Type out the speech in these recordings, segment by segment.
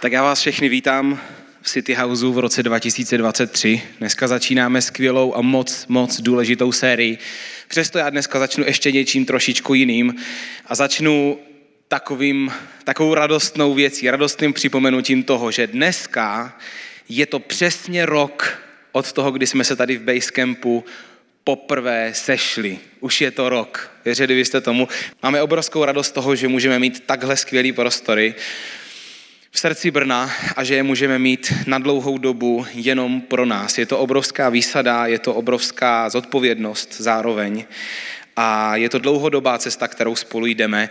Tak já vás všechny vítám v City Houseu v roce 2023. Dneska začínáme skvělou a moc, moc důležitou sérii. Přesto já dneska začnu ještě něčím trošičku jiným a začnu takovým, takovou radostnou věcí, radostným připomenutím toho, že dneska je to přesně rok od toho, kdy jsme se tady v Basecampu poprvé sešli. Už je to rok. Věřili byste tomu? Máme obrovskou radost toho, že můžeme mít takhle skvělý prostory v srdci Brna a že je můžeme mít na dlouhou dobu jenom pro nás. Je to obrovská výsada, je to obrovská zodpovědnost zároveň a je to dlouhodobá cesta, kterou spolu jdeme.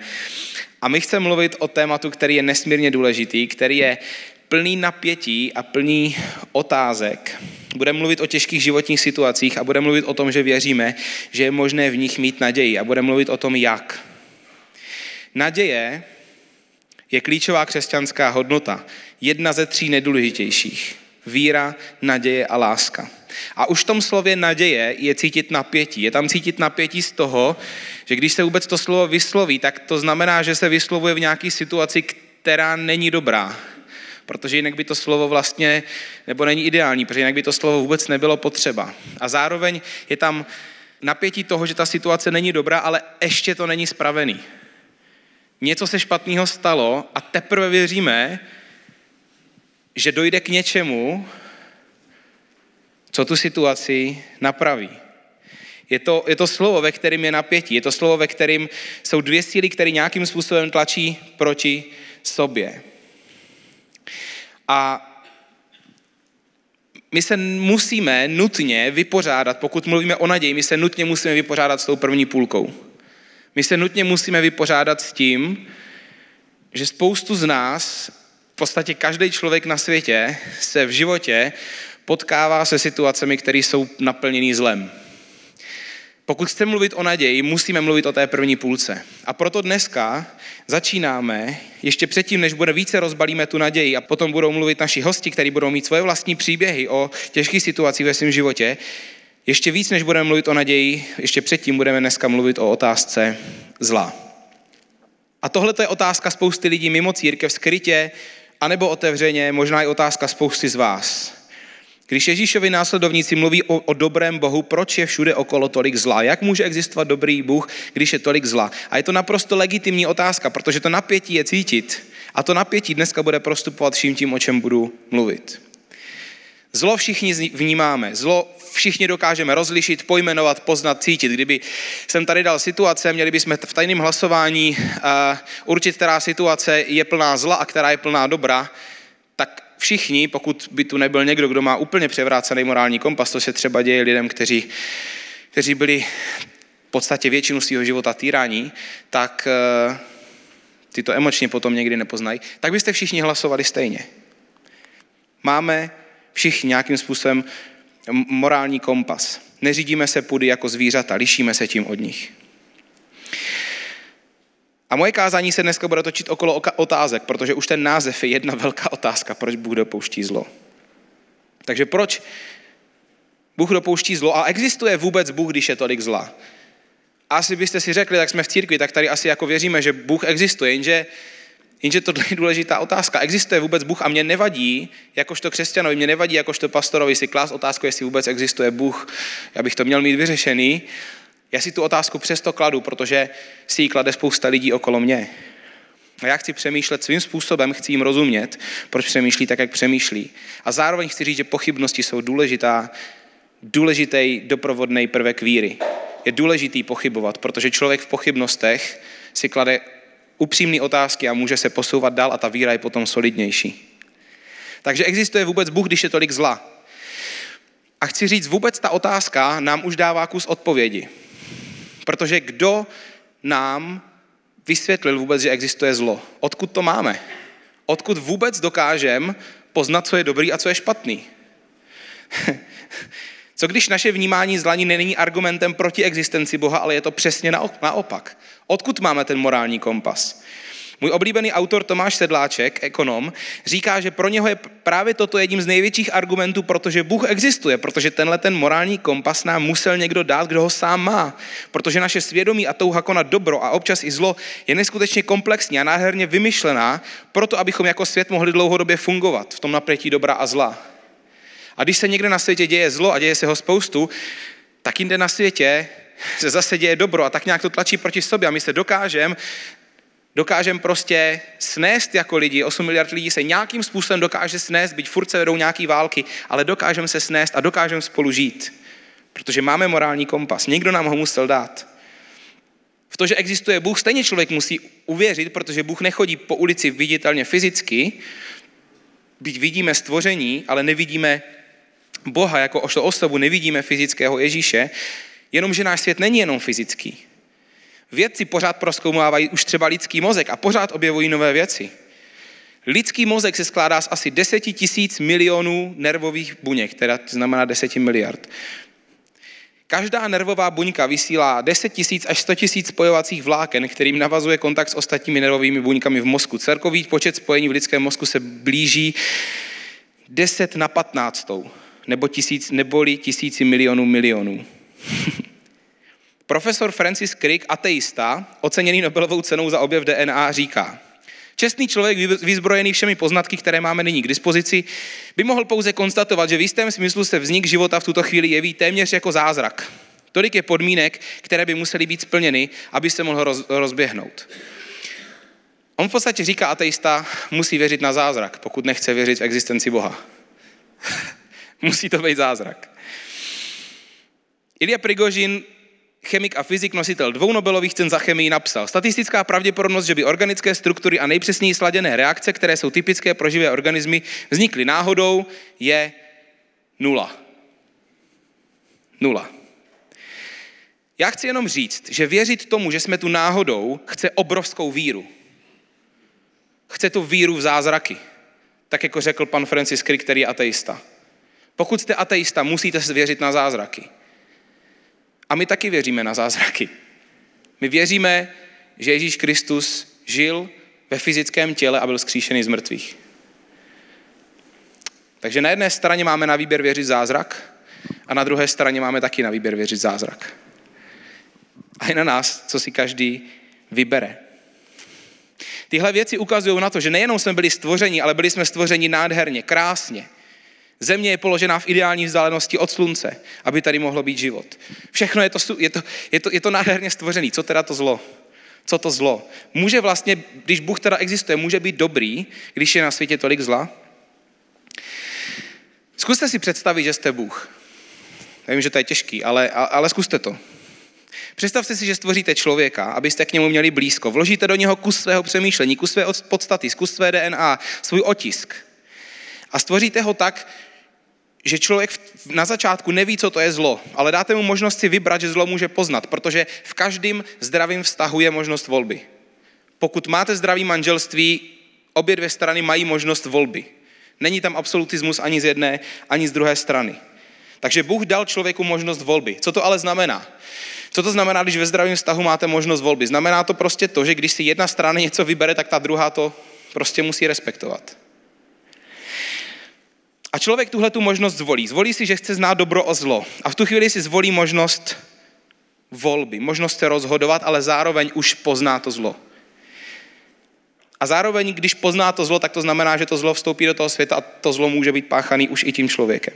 A my chceme mluvit o tématu, který je nesmírně důležitý, který je plný napětí a plný otázek. Budeme mluvit o těžkých životních situacích a budeme mluvit o tom, že věříme, že je možné v nich mít naději a budeme mluvit o tom, jak. Naděje je klíčová křesťanská hodnota, jedna ze tří nejdůležitějších. Víra, naděje a láska. A už v tom slově naděje je cítit napětí. Je tam cítit napětí z toho, že když se vůbec to slovo vysloví, tak to znamená, že se vyslovuje v nějaké situaci, která není dobrá. Protože jinak by to slovo vlastně, nebo není ideální, protože jinak by to slovo vůbec nebylo potřeba. A zároveň je tam napětí toho, že ta situace není dobrá, ale ještě to není spravený něco se špatného stalo a teprve věříme, že dojde k něčemu, co tu situaci napraví. Je to, je to slovo, ve kterém je napětí. Je to slovo, ve kterém jsou dvě síly, které nějakým způsobem tlačí proti sobě. A my se musíme nutně vypořádat, pokud mluvíme o naději, my se nutně musíme vypořádat s tou první půlkou. My se nutně musíme vypořádat s tím, že spoustu z nás, v podstatě každý člověk na světě, se v životě potkává se situacemi, které jsou naplněné zlem. Pokud chceme mluvit o naději, musíme mluvit o té první půlce. A proto dneska začínáme, ještě předtím, než bude více rozbalíme tu naději a potom budou mluvit naši hosti, kteří budou mít svoje vlastní příběhy o těžkých situacích ve svém životě, ještě víc, než budeme mluvit o naději, ještě předtím budeme dneska mluvit o otázce zla. A tohle je otázka spousty lidí mimo církev skrytě, anebo otevřeně, možná i otázka spousty z vás. Když Ježíšovi následovníci mluví o, o dobrém Bohu, proč je všude okolo tolik zla? Jak může existovat dobrý Bůh, když je tolik zla? A je to naprosto legitimní otázka, protože to napětí je cítit. A to napětí dneska bude prostupovat vším tím, o čem budu mluvit. Zlo všichni vnímáme, zlo všichni dokážeme rozlišit, pojmenovat, poznat, cítit. Kdyby jsem tady dal situace, měli bychom v tajném hlasování uh, určit, která situace je plná zla a která je plná dobra, tak všichni, pokud by tu nebyl někdo, kdo má úplně převrácený morální kompas, to se třeba děje lidem, kteří, kteří byli v podstatě většinu svého života týrání, tak uh, ty to emočně potom někdy nepoznají, tak byste všichni hlasovali stejně. Máme všichni nějakým způsobem morální kompas. Neřídíme se pudy jako zvířata, lišíme se tím od nich. A moje kázání se dneska bude točit okolo otázek, protože už ten název je jedna velká otázka, proč Bůh dopouští zlo. Takže proč Bůh dopouští zlo a existuje vůbec Bůh, když je tolik zla? Asi byste si řekli, tak jsme v církvi, tak tady asi jako věříme, že Bůh existuje, jenže Jenže tohle je důležitá otázka. Existuje vůbec Bůh a mě nevadí, jakožto křesťanovi, mě nevadí, jakožto pastorovi si klást otázku, jestli vůbec existuje Bůh. Já bych to měl mít vyřešený. Já si tu otázku přesto kladu, protože si ji klade spousta lidí okolo mě. A já chci přemýšlet svým způsobem, chci jim rozumět, proč přemýšlí tak, jak přemýšlí. A zároveň chci říct, že pochybnosti jsou důležitá, důležitý doprovodný prvek víry. Je důležitý pochybovat, protože člověk v pochybnostech si klade upřímné otázky a může se posouvat dál a ta víra je potom solidnější. Takže existuje vůbec Bůh, když je tolik zla. A chci říct, vůbec ta otázka nám už dává kus odpovědi. Protože kdo nám vysvětlil vůbec, že existuje zlo? Odkud to máme? Odkud vůbec dokážeme poznat, co je dobrý a co je špatný? Co když naše vnímání zlaní není argumentem proti existenci Boha, ale je to přesně naopak? Odkud máme ten morální kompas? Můj oblíbený autor Tomáš Sedláček, ekonom, říká, že pro něho je právě toto jedním z největších argumentů, protože Bůh existuje, protože tenhle ten morální kompas nám musel někdo dát, kdo ho sám má. Protože naše svědomí a touha konat dobro a občas i zlo je neskutečně komplexní a nádherně vymyšlená, proto abychom jako svět mohli dlouhodobě fungovat v tom napětí dobra a zla. A když se někde na světě děje zlo a děje se ho spoustu, tak jinde na světě se zase děje dobro a tak nějak to tlačí proti sobě a my se dokážeme dokážem prostě snést jako lidi, 8 miliard lidí se nějakým způsobem dokáže snést, byť furt se vedou nějaký války, ale dokážeme se snést a dokážeme spolu žít. Protože máme morální kompas. Někdo nám ho musel dát. V to, že existuje Bůh, stejně člověk musí uvěřit, protože Bůh nechodí po ulici viditelně fyzicky, byť vidíme stvoření, ale nevidíme Boha jako osobu, nevidíme fyzického Ježíše, jenomže náš svět není jenom fyzický. Vědci pořád proskoumávají už třeba lidský mozek a pořád objevují nové věci. Lidský mozek se skládá z asi 10 tisíc milionů nervových buněk, teda znamená 10 miliard. Každá nervová buňka vysílá 10 tisíc až 100 tisíc spojovacích vláken, kterým navazuje kontakt s ostatními nervovými buňkami v mozku. Celkový počet spojení v lidském mozku se blíží 10 na 15, nebo tisíc, neboli tisíci milionů milionů. Profesor Francis Crick, ateista, oceněný Nobelovou cenou za objev DNA, říká, Čestný člověk, vyzbrojený všemi poznatky, které máme nyní k dispozici, by mohl pouze konstatovat, že v jistém smyslu se vznik života v tuto chvíli jeví téměř jako zázrak. Tolik je podmínek, které by musely být splněny, aby se mohl roz, rozběhnout. On v podstatě říká, ateista musí věřit na zázrak, pokud nechce věřit v existenci Boha. musí to být zázrak. Ilya Prigožin chemik a fyzik, nositel dvou Nobelových cen za chemii, napsal Statistická pravděpodobnost, že by organické struktury a nejpřesněji sladěné reakce, které jsou typické pro živé organismy, vznikly náhodou, je nula. Nula. Já chci jenom říct, že věřit tomu, že jsme tu náhodou, chce obrovskou víru. Chce tu víru v zázraky. Tak jako řekl pan Francis Crick, který je ateista. Pokud jste ateista, musíte věřit na zázraky. A my taky věříme na zázraky. My věříme, že Ježíš Kristus žil ve fyzickém těle a byl zkříšený z mrtvých. Takže na jedné straně máme na výběr věřit zázrak a na druhé straně máme taky na výběr věřit zázrak. A je na nás, co si každý vybere. Tyhle věci ukazují na to, že nejenom jsme byli stvořeni, ale byli jsme stvořeni nádherně, krásně. Země je položená v ideální vzdálenosti od slunce, aby tady mohlo být život. Všechno je to, je to, je to, je to nádherně stvořený. Co teda to zlo? Co to zlo? Může vlastně, když Bůh teda existuje, může být dobrý, když je na světě tolik zla? Zkuste si představit, že jste Bůh. Já vím, že to je těžký, ale, ale zkuste to. Představte si, že stvoříte člověka, abyste k němu měli blízko. Vložíte do něho kus svého přemýšlení, kus své podstaty, kus své DNA, svůj otisk. A stvoříte ho tak, že člověk na začátku neví, co to je zlo, ale dáte mu možnost si vybrat, že zlo může poznat, protože v každém zdravém vztahu je možnost volby. Pokud máte zdravý manželství, obě dvě strany mají možnost volby. Není tam absolutismus ani z jedné, ani z druhé strany. Takže Bůh dal člověku možnost volby. Co to ale znamená? Co to znamená, když ve zdravém vztahu máte možnost volby? Znamená to prostě to, že když si jedna strana něco vybere, tak ta druhá to prostě musí respektovat. A člověk tuhle tu možnost zvolí. Zvolí si, že chce znát dobro o zlo. A v tu chvíli si zvolí možnost volby, možnost se rozhodovat, ale zároveň už pozná to zlo. A zároveň, když pozná to zlo, tak to znamená, že to zlo vstoupí do toho světa a to zlo může být páchaný už i tím člověkem.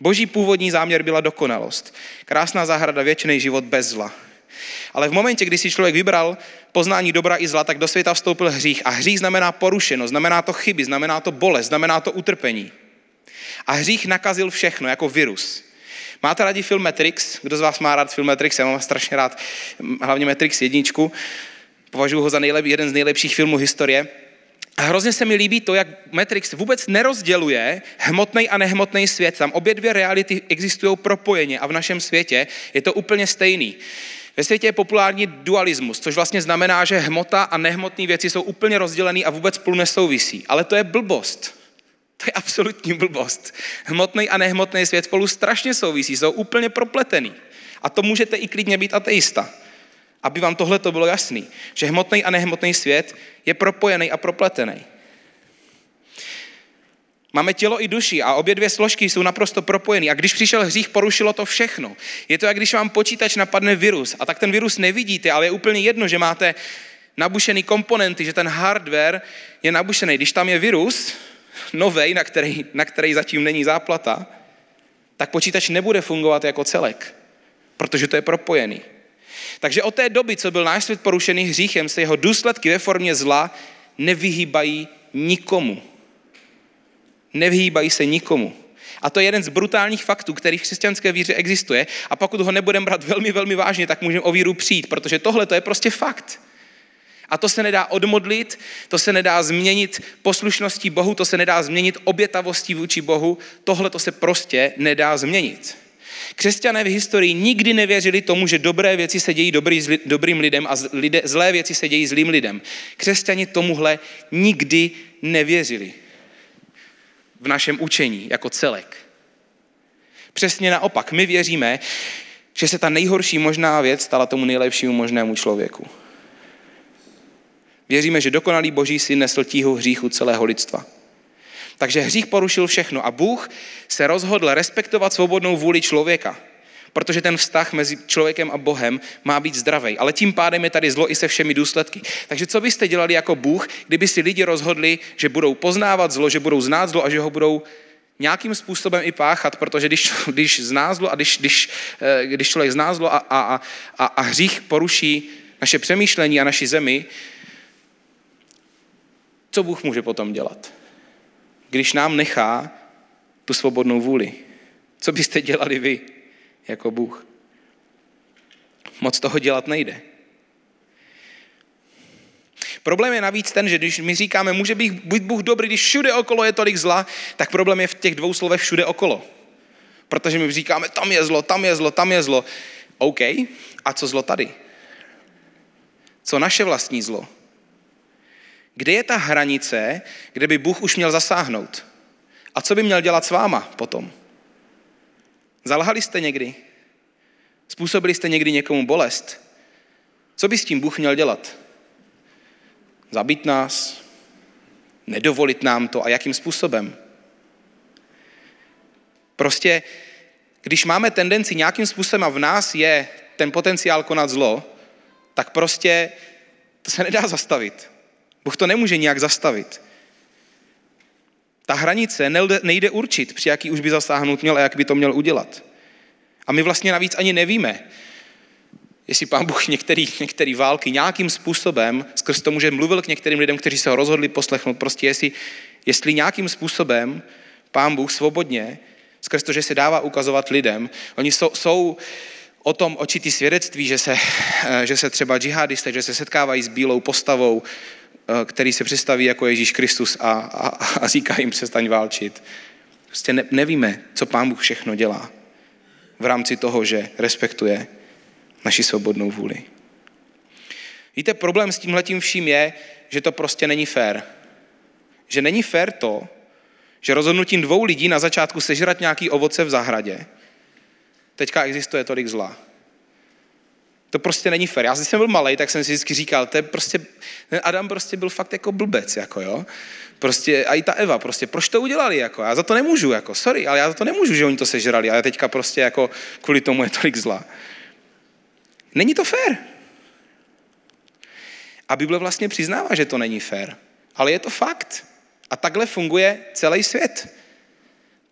Boží původní záměr byla dokonalost. Krásná zahrada, věčný život bez zla. Ale v momentě, kdy si člověk vybral poznání dobra i zla, tak do světa vstoupil hřích. A hřích znamená porušenost, znamená to chyby, znamená to bolest, znamená to utrpení. A hřích nakazil všechno, jako virus. Máte rádi film Matrix? Kdo z vás má rád film Matrix? Já mám strašně rád, hlavně Matrix jedničku. Považuji ho za nejlep, jeden z nejlepších filmů historie. A hrozně se mi líbí to, jak Matrix vůbec nerozděluje hmotný a nehmotný svět. Tam obě dvě reality existují propojeně a v našem světě je to úplně stejný. Ve světě je populární dualismus, což vlastně znamená, že hmota a nehmotné věci jsou úplně rozdělený a vůbec spolu nesouvisí. Ale to je blbost. To je absolutní blbost. Hmotný a nehmotný svět spolu strašně souvisí, jsou úplně propletený. A to můžete i klidně být ateista. aby vám tohle to bylo jasný, že hmotný a nehmotný svět je propojený a propletený. Máme tělo i duši a obě dvě složky jsou naprosto propojené. A když přišel hřích, porušilo to všechno. Je to, jak když vám počítač napadne virus a tak ten virus nevidíte, ale je úplně jedno, že máte nabušený komponenty, že ten hardware je nabušený. Když tam je virus, novej, na který, na který zatím není záplata, tak počítač nebude fungovat jako celek, protože to je propojený. Takže od té doby, co byl náš svět porušený hříchem, se jeho důsledky ve formě zla nevyhýbají nikomu. Nevyhýbají se nikomu. A to je jeden z brutálních faktů, který v křesťanské víře existuje. A pokud ho nebudeme brát velmi, velmi vážně, tak můžeme o víru přijít, protože tohle to je prostě fakt. A to se nedá odmodlit, to se nedá změnit poslušností Bohu, to se nedá změnit obětavostí vůči Bohu, tohle to se prostě nedá změnit. Křesťané v historii nikdy nevěřili tomu, že dobré věci se dějí dobrý, dobrým lidem a zlé věci se dějí zlým lidem. Křesťani tomuhle nikdy nevěřili v našem učení jako celek. Přesně naopak, my věříme, že se ta nejhorší možná věc stala tomu nejlepšímu možnému člověku. Věříme, že dokonalý boží syn nesl tíhu hříchu celého lidstva. Takže hřích porušil všechno a Bůh se rozhodl respektovat svobodnou vůli člověka, protože ten vztah mezi člověkem a Bohem má být zdravý. Ale tím pádem je tady zlo i se všemi důsledky. Takže co byste dělali jako Bůh, kdyby si lidi rozhodli, že budou poznávat zlo, že budou znát zlo a že ho budou nějakým způsobem i páchat, protože když, když zná zlo a když, když, eh, když člověk zná zlo a, a, a, a hřích poruší naše přemýšlení a naši zemi, co Bůh může potom dělat? Když nám nechá tu svobodnou vůli. Co byste dělali vy jako Bůh? Moc toho dělat nejde. Problém je navíc ten, že když my říkáme, může být Bůh dobrý, když všude okolo je tolik zla, tak problém je v těch dvou slovech všude okolo. Protože my říkáme, tam je zlo, tam je zlo, tam je zlo. OK, a co zlo tady? Co naše vlastní zlo? Kde je ta hranice, kde by Bůh už měl zasáhnout? A co by měl dělat s váma potom? Zalhali jste někdy? Způsobili jste někdy někomu bolest? Co by s tím Bůh měl dělat? Zabít nás? Nedovolit nám to? A jakým způsobem? Prostě, když máme tendenci nějakým způsobem a v nás je ten potenciál konat zlo, tak prostě to se nedá zastavit. Bůh to nemůže nijak zastavit. Ta hranice nejde určit, při jaký už by zasáhnout měl a jak by to měl udělat. A my vlastně navíc ani nevíme, jestli pán Bůh některý, některý války nějakým způsobem, skrz tomu, že mluvil k některým lidem, kteří se ho rozhodli poslechnout, prostě jestli, jestli nějakým způsobem pán Bůh svobodně, skrz to, že se dává ukazovat lidem, oni jsou, jsou o tom očitý svědectví, že se, že se třeba džihadisté, že se setkávají s bílou postavou, Eh, který se představí jako Ježíš Kristus a, a, a říká jim přestaň válčit. Prostě ne, nevíme, co Pán Bůh všechno dělá v rámci toho, že respektuje naši svobodnou vůli. Víte, problém s tímhletím vším je, že to prostě není fér. Že není fér to, že rozhodnutím dvou lidí na začátku sežrat nějaký ovoce v zahradě, teďka existuje tolik zla. To prostě není fér. Já když jsem byl malý, tak jsem si vždycky říkal, to je prostě, ten Adam prostě byl fakt jako blbec, jako jo. Prostě a i ta Eva, prostě proč to udělali, jako já za to nemůžu, jako sorry, ale já za to nemůžu, že oni to sežrali a teďka prostě jako kvůli tomu je tolik zla. Není to fér. A Bible vlastně přiznává, že to není fér. Ale je to fakt. A takhle funguje celý svět.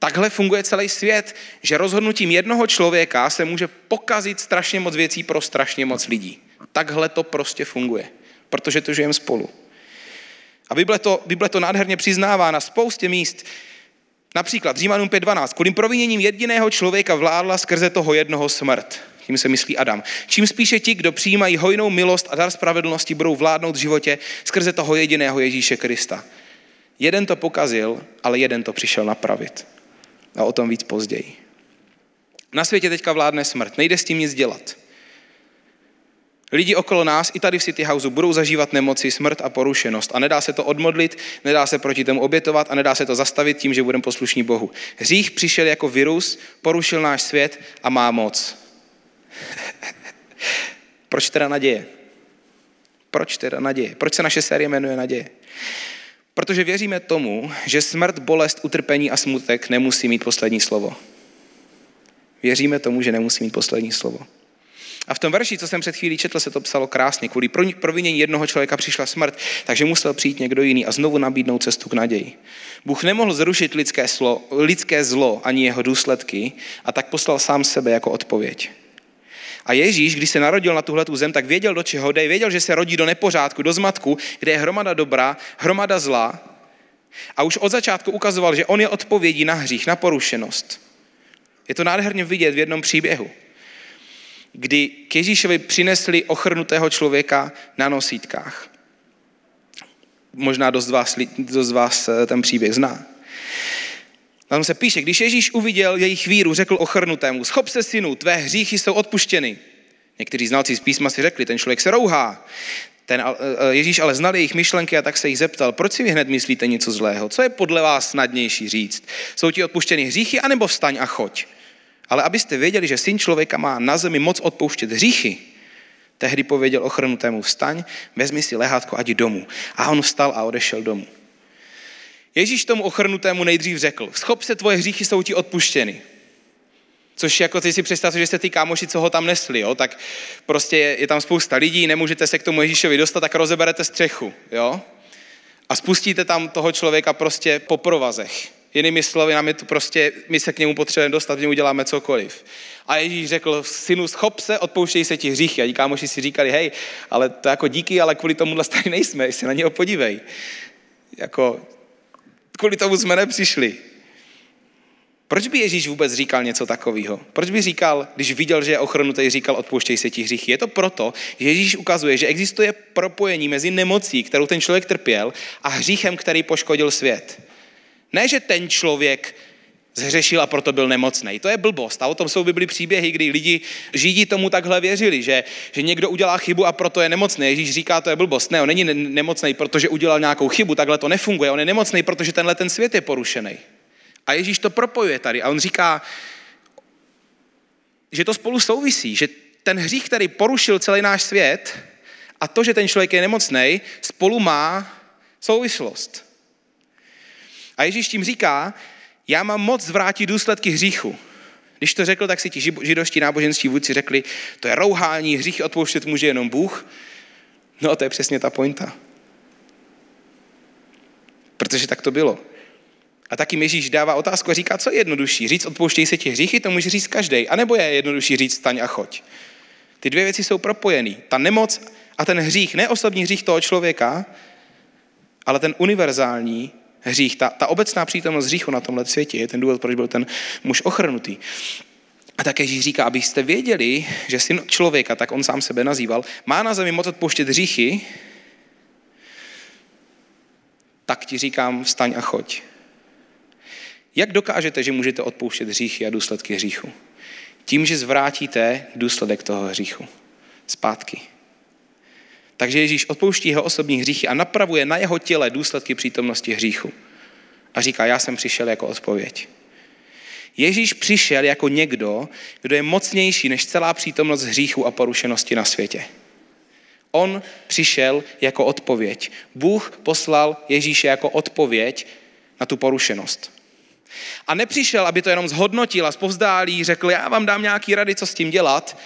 Takhle funguje celý svět, že rozhodnutím jednoho člověka se může pokazit strašně moc věcí pro strašně moc lidí. Takhle to prostě funguje, protože to žijeme spolu. A Bible to, Bible to nádherně přiznává na spoustě míst. Například Římanům 5.12. Kvůli proviněním jediného člověka vládla skrze toho jednoho smrt. Tím se myslí Adam. Čím spíše ti, kdo přijímají hojnou milost a dar spravedlnosti, budou vládnout v životě skrze toho jediného Ježíše Krista. Jeden to pokazil, ale jeden to přišel napravit. A o tom víc později. Na světě teďka vládne smrt. Nejde s tím nic dělat. Lidi okolo nás, i tady v City Houseu, budou zažívat nemoci, smrt a porušenost. A nedá se to odmodlit, nedá se proti tomu obětovat a nedá se to zastavit tím, že budeme poslušní Bohu. Hřích přišel jako virus, porušil náš svět a má moc. Proč teda naděje? Proč teda naděje? Proč se naše série jmenuje naděje? Protože věříme tomu, že smrt, bolest, utrpení a smutek nemusí mít poslední slovo. Věříme tomu, že nemusí mít poslední slovo. A v tom verši, co jsem před chvílí četl, se to psalo krásně. Kvůli provinění jednoho člověka přišla smrt, takže musel přijít někdo jiný a znovu nabídnout cestu k naději. Bůh nemohl zrušit lidské, slo, lidské zlo ani jeho důsledky a tak poslal sám sebe jako odpověď. A Ježíš, když se narodil na tuhle zem, tak věděl, do čeho jde, věděl, že se rodí do nepořádku, do zmatku, kde je hromada dobra, hromada zla. A už od začátku ukazoval, že on je odpovědí na hřích, na porušenost. Je to nádherně vidět v jednom příběhu, kdy k Ježíšovi přinesli ochrnutého člověka na nosítkách. Možná dost vás, dost vás eh, ten příběh zná. Tam se píše, když Ježíš uviděl jejich víru, řekl ochrnutému, schop se synu, tvé hříchy jsou odpuštěny. Někteří znalci z písma si řekli, ten člověk se rouhá. Ten eh, eh, Ježíš ale znal jejich myšlenky a tak se jich zeptal, proč si vy hned myslíte něco zlého? Co je podle vás snadnější říct? Jsou ti odpuštěny hříchy, anebo vstaň a choď? Ale abyste věděli, že syn člověka má na zemi moc odpouštět hříchy, tehdy pověděl ochrnutému vstaň, vezmi si lehátko a jdi domů. A on vstal a odešel domů. Ježíš tomu ochrnutému nejdřív řekl, schop se, tvoje hříchy jsou ti odpuštěny. Což jako ty si představ, že jste ty kámoši, co ho tam nesli, jo? tak prostě je, je tam spousta lidí, nemůžete se k tomu Ježíšovi dostat, tak rozeberete střechu. Jo? A spustíte tam toho člověka prostě po provazech. Jinými slovy, nám je to prostě, my se k němu potřebujeme dostat, něm uděláme cokoliv. A Ježíš řekl, synu, schop se, odpouštěj se ti hříchy. A kámoši si říkali, hej, ale to jako díky, ale kvůli tomu tady nejsme, se na něho podívej. Jako, kvůli tomu jsme nepřišli. Proč by Ježíš vůbec říkal něco takového? Proč by říkal, když viděl, že je ochrnutý, říkal, odpouštěj se ti hříchy? Je to proto, že Ježíš ukazuje, že existuje propojení mezi nemocí, kterou ten člověk trpěl, a hříchem, který poškodil svět. Ne, že ten člověk zhřešil a proto byl nemocný. To je blbost. A o tom jsou Bibli příběhy, kdy lidi židí tomu takhle věřili, že, že někdo udělá chybu a proto je nemocný. Ježíš říká, to je blbost. Ne, on není nemocný, protože udělal nějakou chybu, takhle to nefunguje. On je nemocný, protože tenhle ten svět je porušený. A Ježíš to propojuje tady a on říká, že to spolu souvisí, že ten hřích, který porušil celý náš svět a to, že ten člověk je nemocný, spolu má souvislost. A Ježíš tím říká, já mám moc zvrátit důsledky hříchu. Když to řekl, tak si ti židovští náboženství vůdci řekli, to je rouhání, hříchy odpouštět může jenom Bůh. No to je přesně ta pointa. Protože tak to bylo. A taky Ježíš dává otázku a říká, co je jednodušší? Říct odpouštěj se ti hříchy, to může říct každý. A nebo je jednodušší říct staň a choď. Ty dvě věci jsou propojený. Ta nemoc a ten hřích, ne osobní hřích toho člověka, ale ten univerzální hřích, ta, ta obecná přítomnost hříchu na tomhle světě je ten důvod, proč byl ten muž ochrnutý. A také Ježíš říká, abyste věděli, že syn člověka, tak on sám sebe nazýval, má na zemi moc odpouštět hříchy, tak ti říkám, vstaň a choď. Jak dokážete, že můžete odpouštět hříchy a důsledky hříchu? Tím, že zvrátíte důsledek toho hříchu zpátky. Takže Ježíš odpouští jeho osobní hříchy a napravuje na jeho těle důsledky přítomnosti hříchu. A říká, já jsem přišel jako odpověď. Ježíš přišel jako někdo, kdo je mocnější než celá přítomnost hříchu a porušenosti na světě. On přišel jako odpověď. Bůh poslal Ježíše jako odpověď na tu porušenost. A nepřišel, aby to jenom zhodnotil a zpovzdálí, řekl, já vám dám nějaký rady, co s tím dělat,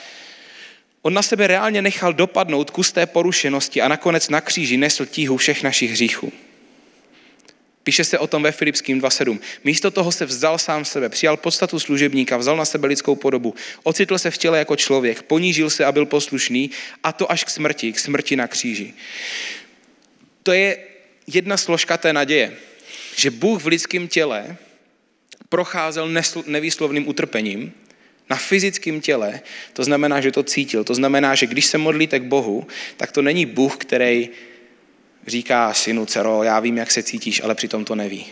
On na sebe reálně nechal dopadnout kus té porušenosti a nakonec na kříži nesl tíhu všech našich hříchů. Píše se o tom ve Filipským 2.7. Místo toho se vzdal sám sebe, přijal podstatu služebníka, vzal na sebe lidskou podobu, ocitl se v těle jako člověk, ponížil se a byl poslušný, a to až k smrti, k smrti na kříži. To je jedna složka té naděje, že Bůh v lidském těle procházel nevýslovným utrpením, na fyzickém těle, to znamená, že to cítil. To znamená, že když se modlíte k Bohu, tak to není Bůh, který říká synu, dcero, já vím, jak se cítíš, ale přitom to neví.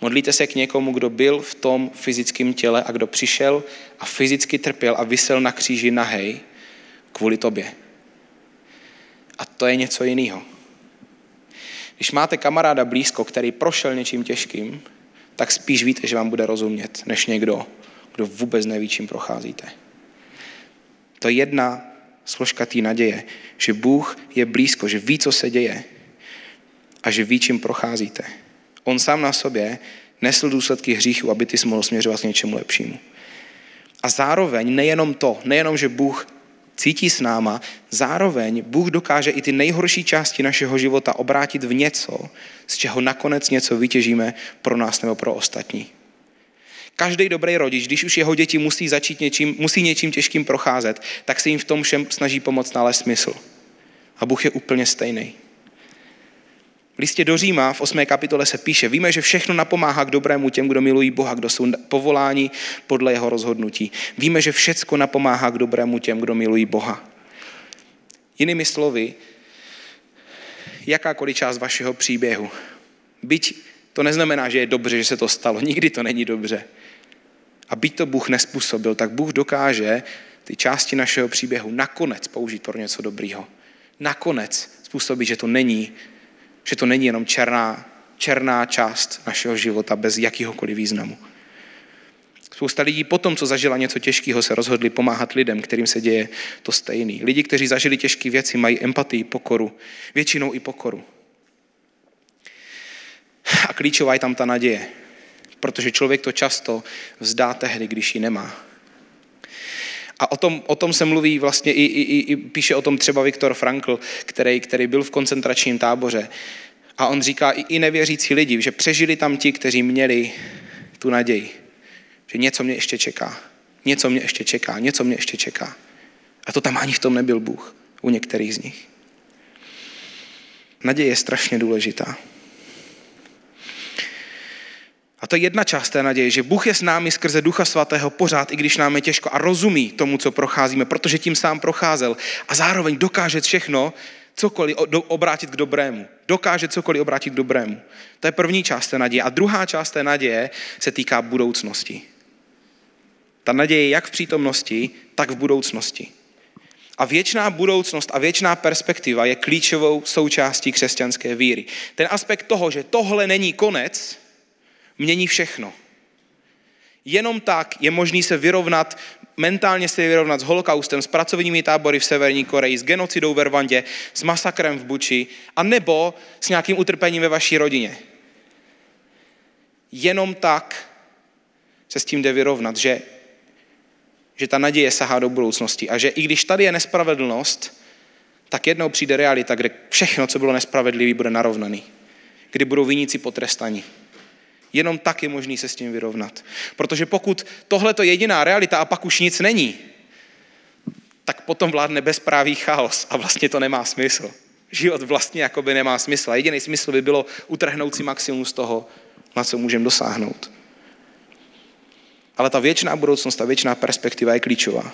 Modlíte se k někomu, kdo byl v tom fyzickém těle a kdo přišel a fyzicky trpěl a vysel na kříži nahej kvůli tobě. A to je něco jiného. Když máte kamaráda blízko, který prošel něčím těžkým, tak spíš víte, že vám bude rozumět, než někdo, kdo vůbec neví, čím procházíte. To je jedna složka té naděje, že Bůh je blízko, že ví, co se děje a že ví, čím procházíte. On sám na sobě nesl důsledky hříchu, aby ty jsi mohl směřovat k něčemu lepšímu. A zároveň nejenom to, nejenom, že Bůh cítí s náma, zároveň Bůh dokáže i ty nejhorší části našeho života obrátit v něco, z čeho nakonec něco vytěžíme pro nás nebo pro ostatní. Každý dobrý rodič, když už jeho děti musí začít něčím, musí něčím těžkým procházet, tak se jim v tom všem snaží pomoct nalézt smysl. A Bůh je úplně stejný. V listě do Říma v 8. kapitole se píše, víme, že všechno napomáhá k dobrému těm, kdo milují Boha, kdo jsou povoláni podle jeho rozhodnutí. Víme, že všecko napomáhá k dobrému těm, kdo milují Boha. Jinými slovy, jakákoliv část vašeho příběhu, byť to neznamená, že je dobře, že se to stalo, nikdy to není dobře. A byť to Bůh nespůsobil, tak Bůh dokáže ty části našeho příběhu nakonec použít pro něco dobrýho. Nakonec způsobit, že to není že to není jenom černá, černá část našeho života bez jakýhokoliv významu. Spousta lidí po tom, co zažila něco těžkého, se rozhodli pomáhat lidem, kterým se děje to stejný. Lidi, kteří zažili těžké věci, mají empatii, pokoru, většinou i pokoru. A klíčová je tam ta naděje, protože člověk to často vzdá tehdy, když ji nemá. A o tom, o tom se mluví vlastně i, i, i píše o tom třeba Viktor Frankl, který, který byl v koncentračním táboře. A on říká i, i nevěřící lidi, že přežili tam ti, kteří měli tu naději, že něco mě ještě čeká, něco mě ještě čeká, něco mě ještě čeká. A to tam ani v tom nebyl Bůh u některých z nich. Naděje je strašně důležitá. A to je jedna část té naděje, že Bůh je s námi skrze Ducha Svatého pořád, i když nám je těžko a rozumí tomu, co procházíme, protože tím sám procházel a zároveň dokáže všechno, cokoliv obrátit k dobrému. Dokáže cokoliv obrátit k dobrému. To je první část té naděje. A druhá část té naděje se týká budoucnosti. Ta naděje je jak v přítomnosti, tak v budoucnosti. A věčná budoucnost a věčná perspektiva je klíčovou součástí křesťanské víry. Ten aspekt toho, že tohle není konec, mění všechno. Jenom tak je možný se vyrovnat, mentálně se vyrovnat s holokaustem, s pracovními tábory v Severní Koreji, s genocidou ve Rwandě, s masakrem v Buči, a nebo s nějakým utrpením ve vaší rodině. Jenom tak se s tím jde vyrovnat, že, že ta naděje sahá do budoucnosti a že i když tady je nespravedlnost, tak jednou přijde realita, kde všechno, co bylo nespravedlivé, bude narovnaný. Kdy budou viníci potrestaní. Jenom tak je možný se s tím vyrovnat. Protože pokud tohle je jediná realita a pak už nic není, tak potom vládne bezprávý chaos a vlastně to nemá smysl. Život vlastně jakoby nemá smysl. A jediný smysl by bylo utrhnout si maximum z toho, na co můžeme dosáhnout. Ale ta věčná budoucnost, ta věčná perspektiva je klíčová.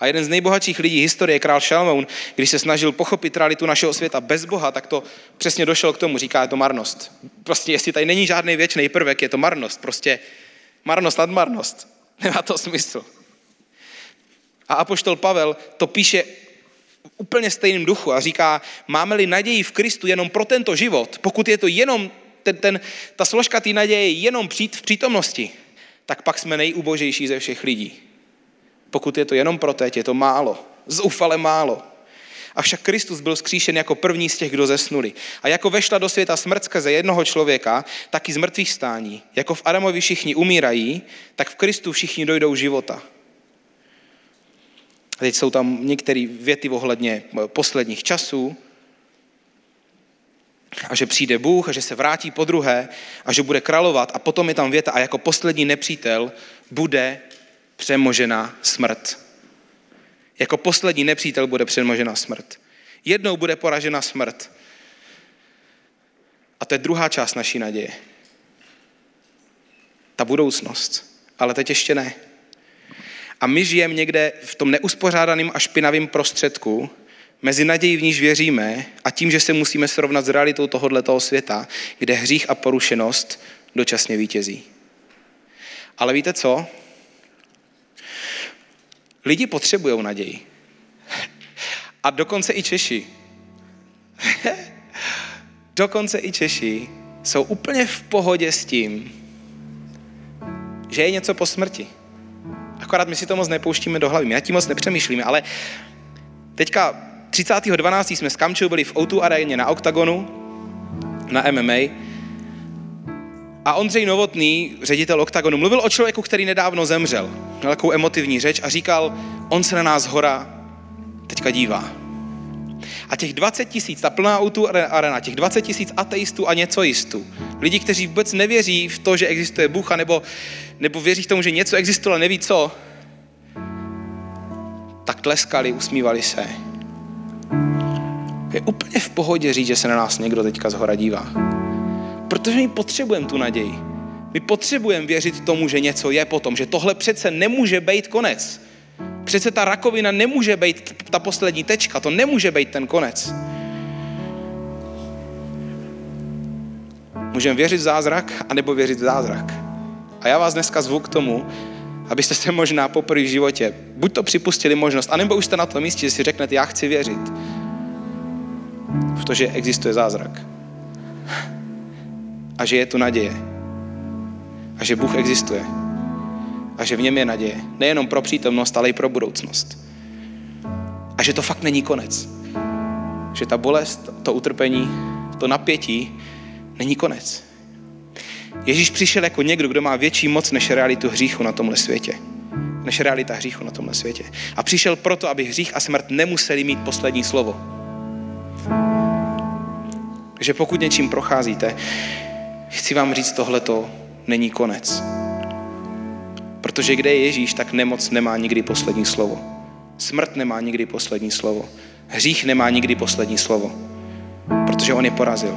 A jeden z nejbohatších lidí historie, král Šalmoun, když se snažil pochopit realitu našeho světa bez Boha, tak to přesně došel k tomu, říká, je to marnost. Prostě jestli tady není žádný věčný prvek, je to marnost. Prostě marnost nad marnost. Nemá to smysl. A apoštol Pavel to píše úplně stejným duchu a říká, máme-li naději v Kristu jenom pro tento život, pokud je to jenom ten, ten, ta složka té naděje jenom přít v přítomnosti, tak pak jsme nejubožejší ze všech lidí. Pokud je to jenom pro teď, je to málo. Zoufale málo. Avšak Kristus byl skříšen jako první z těch, kdo zesnuli. A jako vešla do světa smrt skrze jednoho člověka, tak i z mrtvých stání. Jako v Adamovi všichni umírají, tak v Kristu všichni dojdou života. A teď jsou tam některé věty ohledně posledních časů, a že přijde Bůh a že se vrátí po druhé a že bude královat a potom je tam věta a jako poslední nepřítel bude přemožena smrt. Jako poslední nepřítel bude přemožena smrt. Jednou bude poražena smrt. A to je druhá část naší naděje. Ta budoucnost. Ale teď ještě ne. A my žijeme někde v tom neuspořádaném a špinavém prostředku, mezi nadějí, v níž věříme a tím, že se musíme srovnat s realitou tohoto světa, kde hřích a porušenost dočasně vítězí. Ale víte co? Lidi potřebují naději. A dokonce i Češi. dokonce i Češi jsou úplně v pohodě s tím, že je něco po smrti. Akorát my si to moc nepouštíme do hlavy, my nad tím moc nepřemýšlíme, ale teďka 30.12. jsme s Kamčou byli v O2 aréně na OKTAGONu, na MMA a Ondřej Novotný, ředitel OKTAGONu, mluvil o člověku, který nedávno zemřel. Měl takovou emotivní řeč a říkal, on se na nás hora teďka dívá. A těch 20 tisíc, ta plná autu arena, těch 20 tisíc ateistů a něco jistů, lidi, kteří vůbec nevěří v to, že existuje Bůh, nebo, nebo věří v tomu, že něco existuje, ale neví co, tak tleskali, usmívali se. Je úplně v pohodě říct, že se na nás někdo teďka z hora dívá. Protože my potřebujeme tu naději. My potřebujeme věřit tomu, že něco je potom, že tohle přece nemůže být konec. Přece ta rakovina nemůže být ta poslední tečka, to nemůže být ten konec. Můžeme věřit v zázrak, anebo věřit v zázrak. A já vás dneska zvu k tomu, abyste se možná poprvé v životě buď to připustili možnost, anebo už jste na tom místě, že si řeknete, já chci věřit v to, že existuje zázrak. A že je tu naděje. A že Bůh existuje a že v něm je naděje. Nejenom pro přítomnost, ale i pro budoucnost. A že to fakt není konec. Že ta bolest, to utrpení, to napětí není konec. Ježíš přišel jako někdo, kdo má větší moc než realitu hříchu na tomhle světě. Než realita hříchu na tomhle světě. A přišel proto, aby hřích a smrt nemuseli mít poslední slovo. Takže pokud něčím procházíte, chci vám říct, tohleto není konec. Protože kde je Ježíš, tak nemoc nemá nikdy poslední slovo. Smrt nemá nikdy poslední slovo. Hřích nemá nikdy poslední slovo. Protože on je porazil.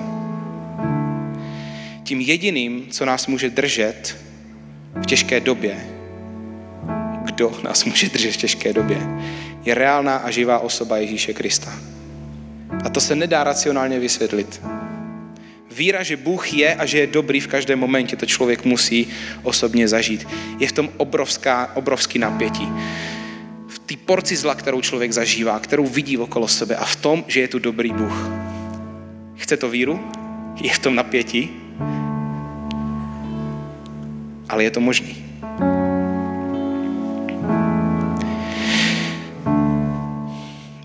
Tím jediným, co nás může držet v těžké době, kdo nás může držet v těžké době, je reálná a živá osoba Ježíše Krista. A to se nedá racionálně vysvětlit. Víra, že Bůh je a že je dobrý v každém momentě, to člověk musí osobně zažít. Je v tom obrovská, obrovský napětí. V té porci zla, kterou člověk zažívá, kterou vidí okolo sebe a v tom, že je tu dobrý Bůh. Chce to víru? Je v tom napětí? Ale je to možný.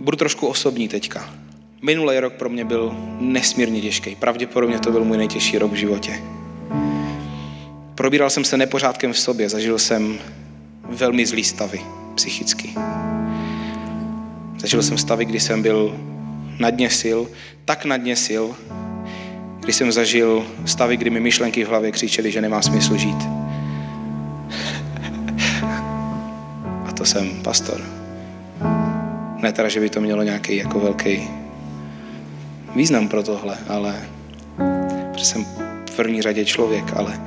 Budu trošku osobní teďka. Minulý rok pro mě byl nesmírně těžký. Pravděpodobně to byl můj nejtěžší rok v životě. Probíral jsem se nepořádkem v sobě, zažil jsem velmi zlý stavy psychicky. Zažil jsem stavy, kdy jsem byl na dně sil, tak na dně sil, kdy jsem zažil stavy, kdy mi myšlenky v hlavě křičely, že nemá smysl žít. A to jsem pastor. Ne teda, že by to mělo nějaký jako velký význam pro tohle, ale protože jsem v první řadě člověk, ale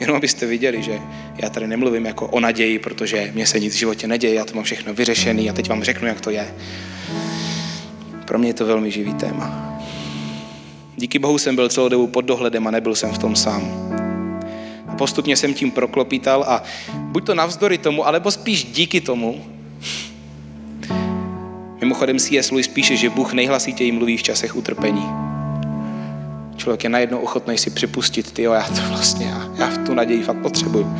jenom abyste viděli, že já tady nemluvím jako o naději, protože mě se nic v životě neděje, já to mám všechno vyřešený a teď vám řeknu, jak to je. Pro mě je to velmi živý téma. Díky Bohu jsem byl celou dobu pod dohledem a nebyl jsem v tom sám. A postupně jsem tím proklopítal a buď to navzdory tomu, alebo spíš díky tomu, Mimochodem C.S. Lewis píše, že Bůh nejhlasitěji mluví v časech utrpení. Člověk je najednou ochotný si připustit, ty já to vlastně, já, já v tu naději fakt potřebuju.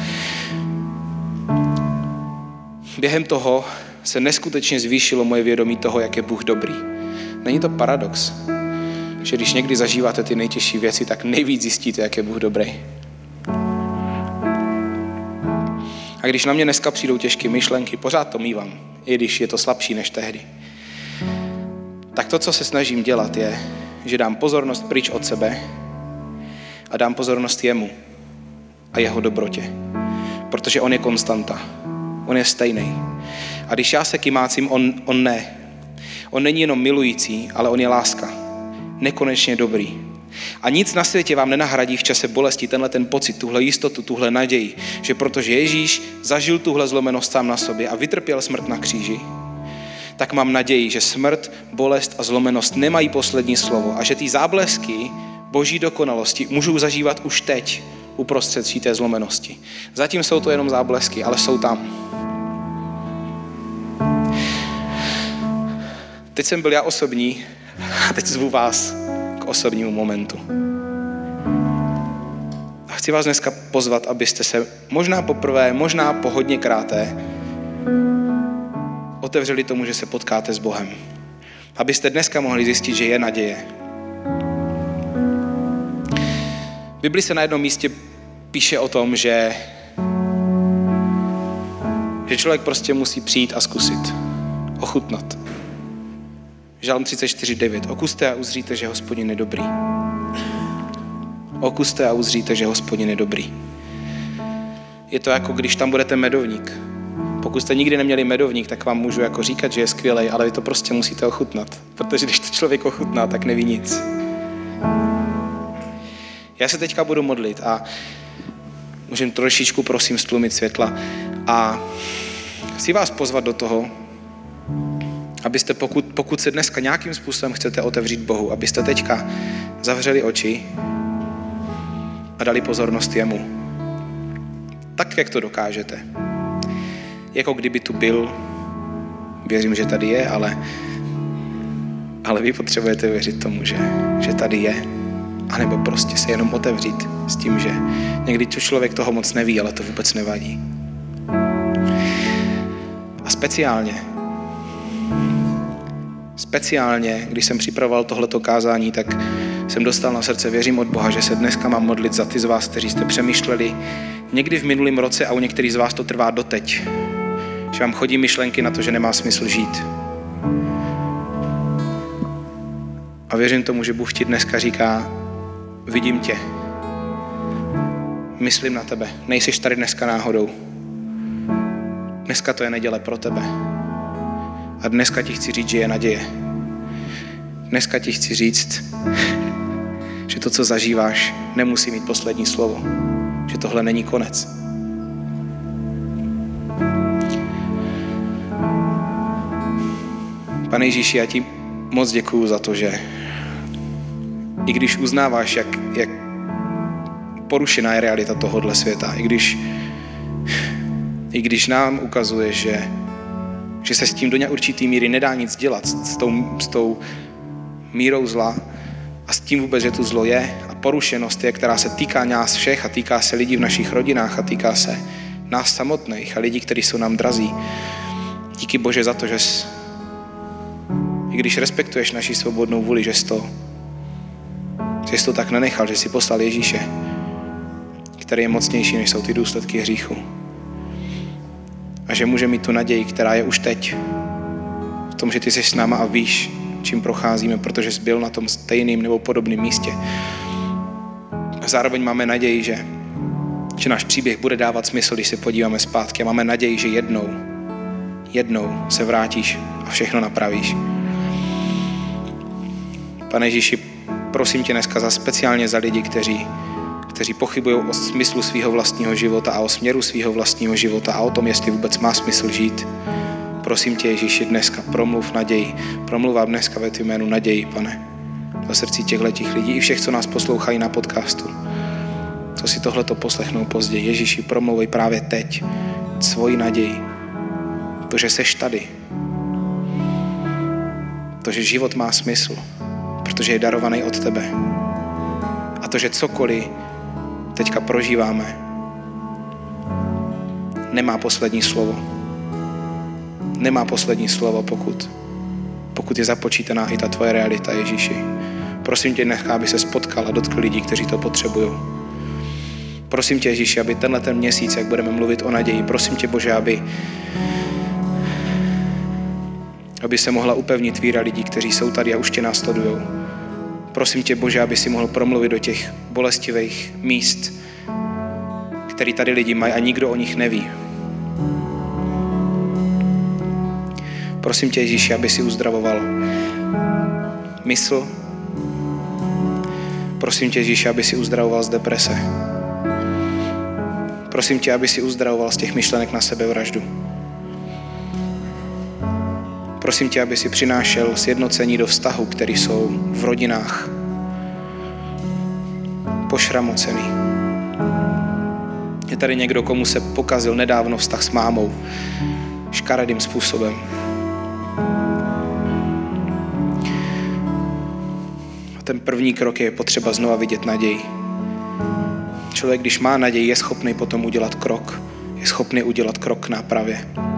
Během toho se neskutečně zvýšilo moje vědomí toho, jak je Bůh dobrý. Není to paradox, že když někdy zažíváte ty nejtěžší věci, tak nejvíc zjistíte, jak je Bůh dobrý. A když na mě dneska přijdou těžké myšlenky, pořád to mývám, i když je to slabší než tehdy tak to, co se snažím dělat, je, že dám pozornost pryč od sebe a dám pozornost jemu a jeho dobrotě. Protože on je konstanta. On je stejný. A když já se kymácím, on, on ne. On není jenom milující, ale on je láska. Nekonečně dobrý. A nic na světě vám nenahradí v čase bolesti tenhle ten pocit, tuhle jistotu, tuhle naději, že protože Ježíš zažil tuhle zlomenost sám na sobě a vytrpěl smrt na kříži, tak mám naději, že smrt, bolest a zlomenost nemají poslední slovo a že ty záblesky boží dokonalosti můžou zažívat už teď uprostřed té zlomenosti. Zatím jsou to jenom záblesky, ale jsou tam. Teď jsem byl já osobní a teď zvu vás k osobnímu momentu. A chci vás dneska pozvat, abyste se možná poprvé, možná po hodně kráté otevřeli tomu, že se potkáte s Bohem. Abyste dneska mohli zjistit, že je naděje. V Bibli se na jednom místě píše o tom, že, že člověk prostě musí přijít a zkusit, ochutnat. Žalm 34.9. Okuste a uzříte, že hospodin je dobrý. Okuste a uzříte, že hospodin je dobrý. Je to jako když tam budete medovník. Pokud jste nikdy neměli medovník, tak vám můžu jako říkat, že je skvělý, ale vy to prostě musíte ochutnat. Protože když to člověk ochutná, tak neví nic. Já se teďka budu modlit a můžem trošičku, prosím, stlumit světla a chci vás pozvat do toho, abyste, pokud, pokud se dneska nějakým způsobem chcete otevřít Bohu, abyste teďka zavřeli oči a dali pozornost jemu. Tak, jak to dokážete. Jako kdyby tu byl, věřím, že tady je, ale, ale vy potřebujete věřit tomu, že, že tady je. A nebo prostě se jenom otevřít s tím, že někdy to člověk toho moc neví, ale to vůbec nevadí. A speciálně, speciálně, když jsem připravoval tohleto kázání, tak jsem dostal na srdce, věřím od Boha, že se dneska mám modlit za ty z vás, kteří jste přemýšleli někdy v minulém roce a u některých z vás to trvá doteď. Že vám chodí myšlenky na to, že nemá smysl žít. A věřím tomu, že Bůh ti dneska říká, vidím tě, myslím na tebe, nejsiš tady dneska náhodou. Dneska to je neděle pro tebe. A dneska ti chci říct, že je naděje. Dneska ti chci říct, že to, co zažíváš, nemusí mít poslední slovo. Že tohle není konec. Pane Ježíši, já ti moc děkuju za to, že i když uznáváš, jak, jak porušená je realita tohohle světa, i když, i když nám ukazuje, že, že se s tím do určitý míry nedá nic dělat, s tou, s tou mírou zla a s tím vůbec, že tu zlo je a porušenost je, která se týká nás všech a týká se lidí v našich rodinách a týká se nás samotných a lidí, kteří jsou nám drazí. Díky Bože za to, že jsi, i když respektuješ naši svobodnou vůli, že jsi to, že jsi to tak nenechal, že jsi poslal Ježíše, který je mocnější, než jsou ty důsledky hříchu. A že může mít tu naději, která je už teď. V tom, že ty jsi s náma a víš, čím procházíme, protože jsi byl na tom stejným nebo podobném místě. A zároveň máme naději, že, že náš příběh bude dávat smysl, když se podíváme zpátky. A máme naději, že jednou, jednou se vrátíš a všechno napravíš. Pane Ježíši, prosím tě dneska za speciálně za lidi, kteří, kteří pochybují o smyslu svého vlastního života a o směru svého vlastního života a o tom, jestli vůbec má smysl žít. Prosím tě, Ježíši, dneska promluv naději. Promluvám dneska ve tvém jménu naději, pane. Do srdcí těchto lidí i všech, co nás poslouchají na podcastu. Co si tohleto poslechnou později. Ježíši, promluvej právě teď svoji naději. To, že seš tady. To, že život má smysl. Protože je darovaný od tebe. A to, že cokoliv teďka prožíváme, nemá poslední slovo nemá poslední slovo, pokud, pokud je započítaná i ta tvoje realita, Ježíši. Prosím tě, nechá, aby se spotkal a dotkl lidí, kteří to potřebují. Prosím tě, Ježíši, aby tenhle ten měsíc, jak budeme mluvit o naději, prosím tě, Bože, aby, aby se mohla upevnit víra lidí, kteří jsou tady a už tě následují. Prosím tě, Bože, aby si mohl promluvit do těch bolestivých míst, který tady lidi mají a nikdo o nich neví. Prosím tě, Ježíši, aby si uzdravoval mysl. Prosím tě, Ježíši, aby si uzdravoval z deprese. Prosím tě, aby si uzdravoval z těch myšlenek na sebevraždu. Prosím tě, aby si přinášel sjednocení do vztahu, který jsou v rodinách pošramocený. Je tady někdo, komu se pokazil nedávno vztah s mámou škaredým způsobem. A ten první krok je potřeba znova vidět naději. Člověk, když má naději, je schopný potom udělat krok. Je schopný udělat krok k nápravě.